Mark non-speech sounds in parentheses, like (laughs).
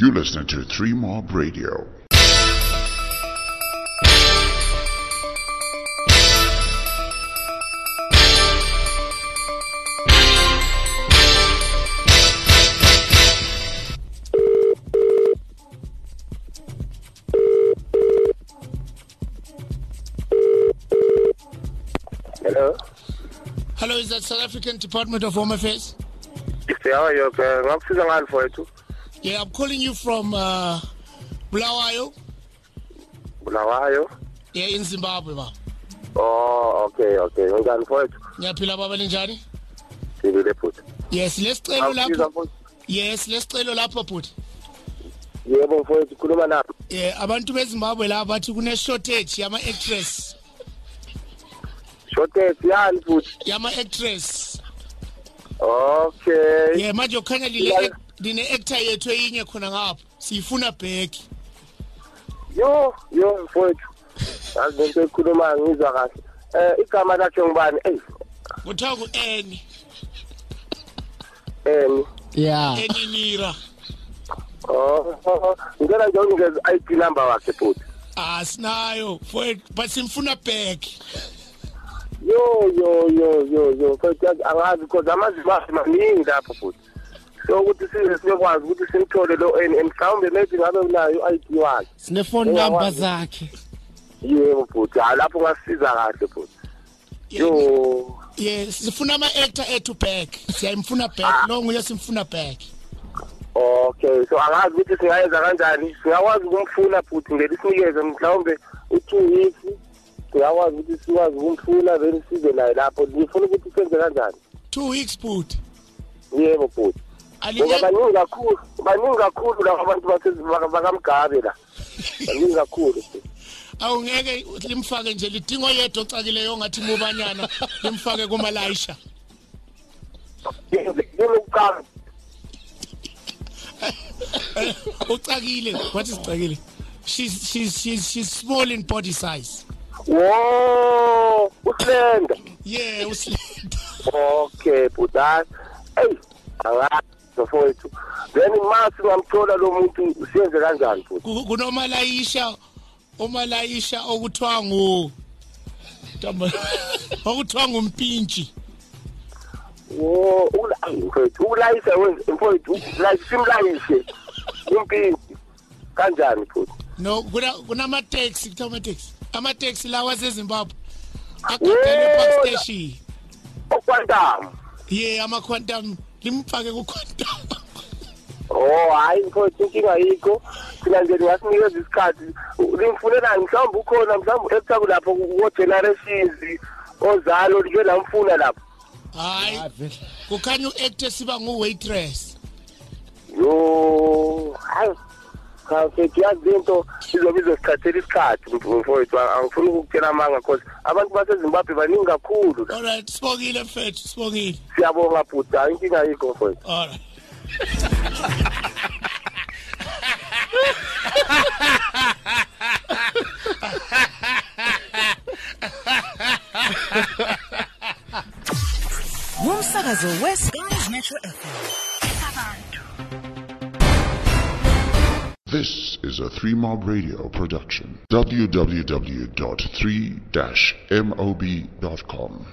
You listening to Three Mob Radio. Hello. Hello, is that South African Department of Home Affairs? Sisi how are you? Okay. Ngakusiza ngani mfowethu? Yeah, I'm calling you from uh, Bulawayo, Bulawayo. yeah, in Zimbabwe, ba. Oh, okay, okay. Ngani mfowethu? Ngiyaphila baba linjani? Sibile futhi. Yes, lesicelo lapho. Yes, lesicelo lapho bhuti. Yebo mfowethu khuluma naphi? Yeah, abantu beZimbabwe la bathi kune shortage yama actress, Shortage yani futhi. yama actress. Okay. Yeah, manje ukhanya lile Actor yethu eyinye khona ngapha. Siyifuna back. Yo, yo mfowethu. Yazi into ekhuluma ngizwa kahle. Eh igama lakhe ngibani? Eh, Kuthiwa ku N, eni. Yeah. Eninira. Oh, ngicela nje unikeze ID number wakhe futhi. Ah, sinayo. For but simfuna back. Yo, yo, yo, yo, yo. Mfowethu angazi because amazibazi maningi lapho futhi. So ukuthi size siyokwazi ukuthi simthole lo eni mhlawumbe maybe ngabe unayo i-ID wakhe. Sine phone Yeah, number zakhe. yebo futhi hayi lapho ungasiza kahle futhi yo Yeah, sifuna ama actor ethu back. Siyayimfuna back. Lo nguye simfuna back. okay so angazi ukuthi singayenza kanjani singakwazi ukumfuna futhi ngeke sinikeze mhlawumbe u-two weeks singakwazi ukuthi sikwazi ukumfuna then size naye lapho ngifuna ukuthi senze kanjani 2 weeks bhuti. yebo futhi ngoba Alinye baningi kakhulu baningi kakhulu laba abantu base- baka- bakamgabe la baningi kakhulu awungeke limfake nje lidingo yedwa ocakileyo ngathi ngubanyana limfake kumalayisha. yini ukuqala Ucakile, what is cakile? She's she's she's she's small in body size. wo uslenda Yeah, usilenda. okay bhutan eyi angazi mfowethu then masi ngamthola lo muntu siyenze kanjani futhi Ku- kunomalayisha umalayisha okuthiwa ngu (laughs) okuthiwa ngumpintshi. wo mfowethu ukulayisa wenze mfowethu like simlayise umpinsi kanjani futhi No, kuna kunama taxi kuthiwa ama taxi. Ama taxi lawa seZimbabwe. Agadelwe park Oh, station. okwantamu Yeah, ama quantum limfake ku quantum. oh hhayi mfowethu inkinga yikho thina nje ndingasinikeza isikhathi limfunelani mhlawumbe ukhona mhlawumbe ekuthaku lapho ko-generations ozalo like lamfuna lapho Hayi, Ave. kukhanya uactor siba ngu waitress. yo hayi kafethu yazi lento izobe izosithathela isikhathi mfowethu angifuni ukukutshela amanga cause abantu basezimbabwe baningi kakhulu Alright, sibongile mfethu, sibongile. siyabonga hayi inkinga yikho mfowethu Alright. ngumsakazo wesgans metro fm This is a Three Mob Radio production. www.3-mob.com